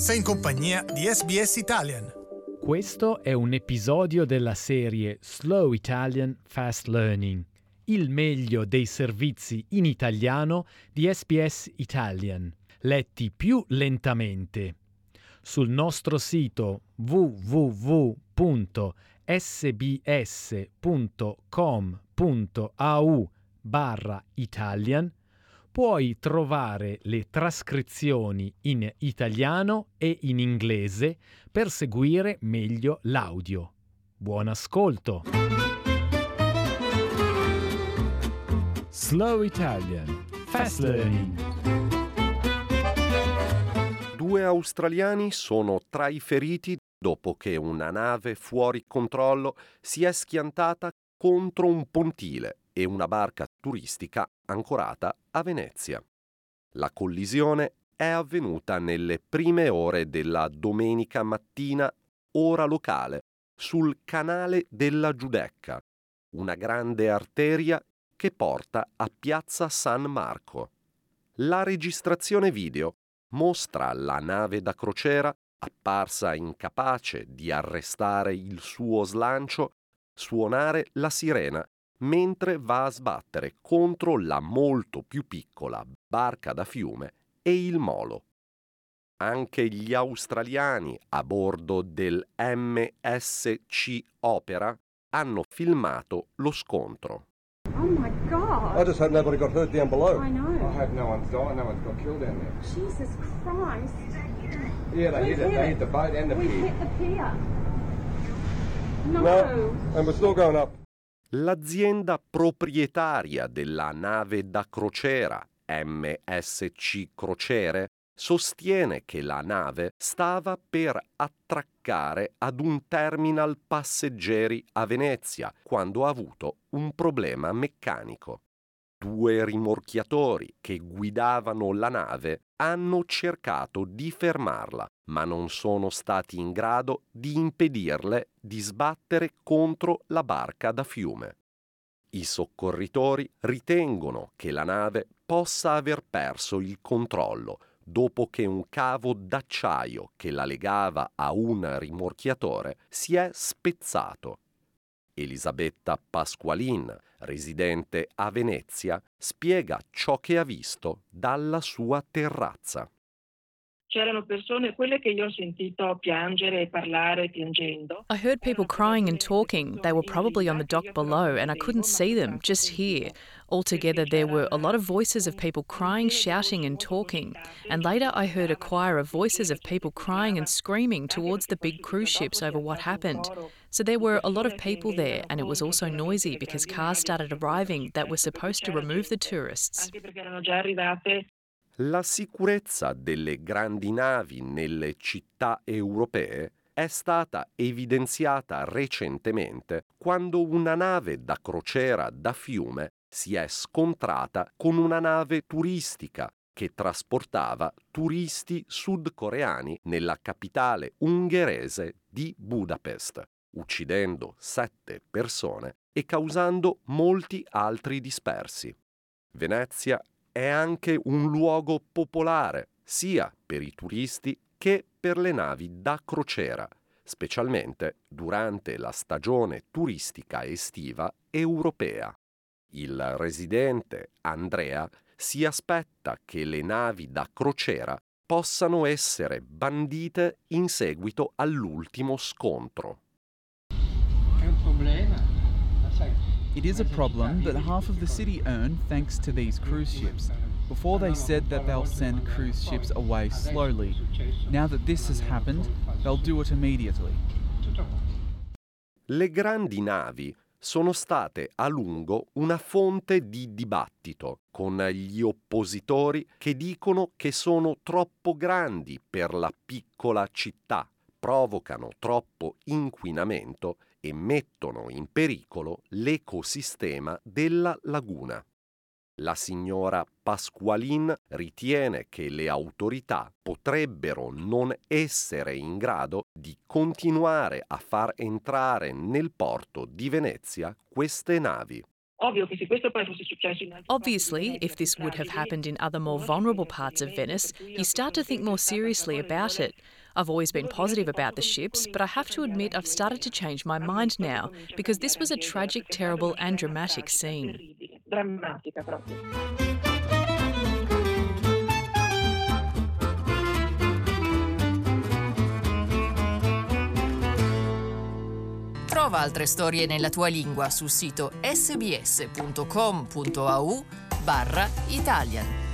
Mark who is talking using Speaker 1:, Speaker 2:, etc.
Speaker 1: Sei in compagnia di SBS Italian.
Speaker 2: Questo è un episodio della serie Slow Italian Fast Learning, il meglio dei servizi in italiano di SBS Italian, letti più lentamente. Sul nostro sito www.sbs.com.au barra Italian puoi trovare le trascrizioni in italiano e in inglese per seguire meglio l'audio. Buon ascolto! Slow Italian Fast Learning
Speaker 3: Due australiani sono tra i feriti dopo che una nave fuori controllo si è schiantata contro un pontile e una barca turistica ancorata a Venezia. La collisione è avvenuta nelle prime ore della domenica mattina, ora locale, sul canale della Giudecca, una grande arteria che porta a Piazza San Marco. La registrazione video mostra la nave da crociera, apparsa incapace di arrestare il suo slancio, suonare la sirena mentre va a sbattere contro la molto più piccola barca da fiume e il molo. Anche gli australiani a bordo del MSC Opera hanno filmato lo scontro.
Speaker 4: Oh my god!
Speaker 5: I just hope nobody got hurt down below.
Speaker 4: I know.
Speaker 6: I hope no one's died, no one's got killed down there.
Speaker 4: Jesus Christ!
Speaker 6: Yeah, they
Speaker 4: We
Speaker 6: hit it. They hit the boat and the
Speaker 4: we
Speaker 6: pier.
Speaker 4: hit the pier. No.
Speaker 5: No, and we're still going up.
Speaker 3: L'azienda proprietaria della nave da crociera MSC Crociere sostiene che la nave stava per attraccare ad un terminal passeggeri a Venezia quando ha avuto un problema meccanico. Due rimorchiatori che guidavano la nave hanno cercato di fermarla, ma non sono stati in grado di impedirle di sbattere contro la barca da fiume. I soccorritori ritengono che la nave possa aver perso il controllo dopo che un cavo d'acciaio che la legava a un rimorchiatore si è spezzato. Elisabetta Pasqualin, residente a Venezia, spiega ciò che ha visto dalla sua terrazza.
Speaker 7: C'erano persone, quelle che io ho sentito piangere e parlare piangendo.
Speaker 8: I heard people crying and talking. They were probably on the dock below, and I couldn't see them, just hear. Altogether, there were a lot of voices of people crying, shouting, and talking. And later, I heard a choir of voices of people crying and screaming towards the big cruise ships over what happened. So there were a lot of people there, and it was also noisy because cars started arriving that were supposed to remove the tourists.
Speaker 3: La sicurezza delle grandi navi nelle città europee è stata evidenziata recentemente quando una nave da crociera da fiume si è scontrata con una nave turistica che trasportava turisti sudcoreani nella capitale ungherese di Budapest, uccidendo sette persone e causando molti altri dispersi. Venezia è anche un luogo popolare sia per i turisti che per le navi da crociera, specialmente durante la stagione turistica estiva europea. Il residente Andrea si aspetta che le navi da crociera possano essere bandite in seguito all'ultimo scontro.
Speaker 6: È un problema.
Speaker 9: It is a problem that half of the city earn thanks to these cruise ships. Before they said that they'll send cruise ships away slowly. Now that this has happened, they'll do it immediately.
Speaker 3: Le grandi navi sono state a lungo una fonte di dibattito con gli oppositori che dicono che sono troppo grandi per la piccola città, provocano troppo inquinamento e mettono in pericolo l'ecosistema della laguna. La signora Pasqualin ritiene che le autorità potrebbero non essere in grado di continuare a far entrare nel porto di Venezia queste navi.
Speaker 7: Ovvio che se questo poi fosse successo in altri
Speaker 8: Obviously, if this would have happened in other more vulnerable parts of Venice, you start to think more seriously about it. I've always been positive about the ships, but I have to admit I've started to change my mind now because this was a tragic, terrible, and dramatic scene.
Speaker 10: Altre storie nella tua lingua sul sito sbs.com.au barra Italian.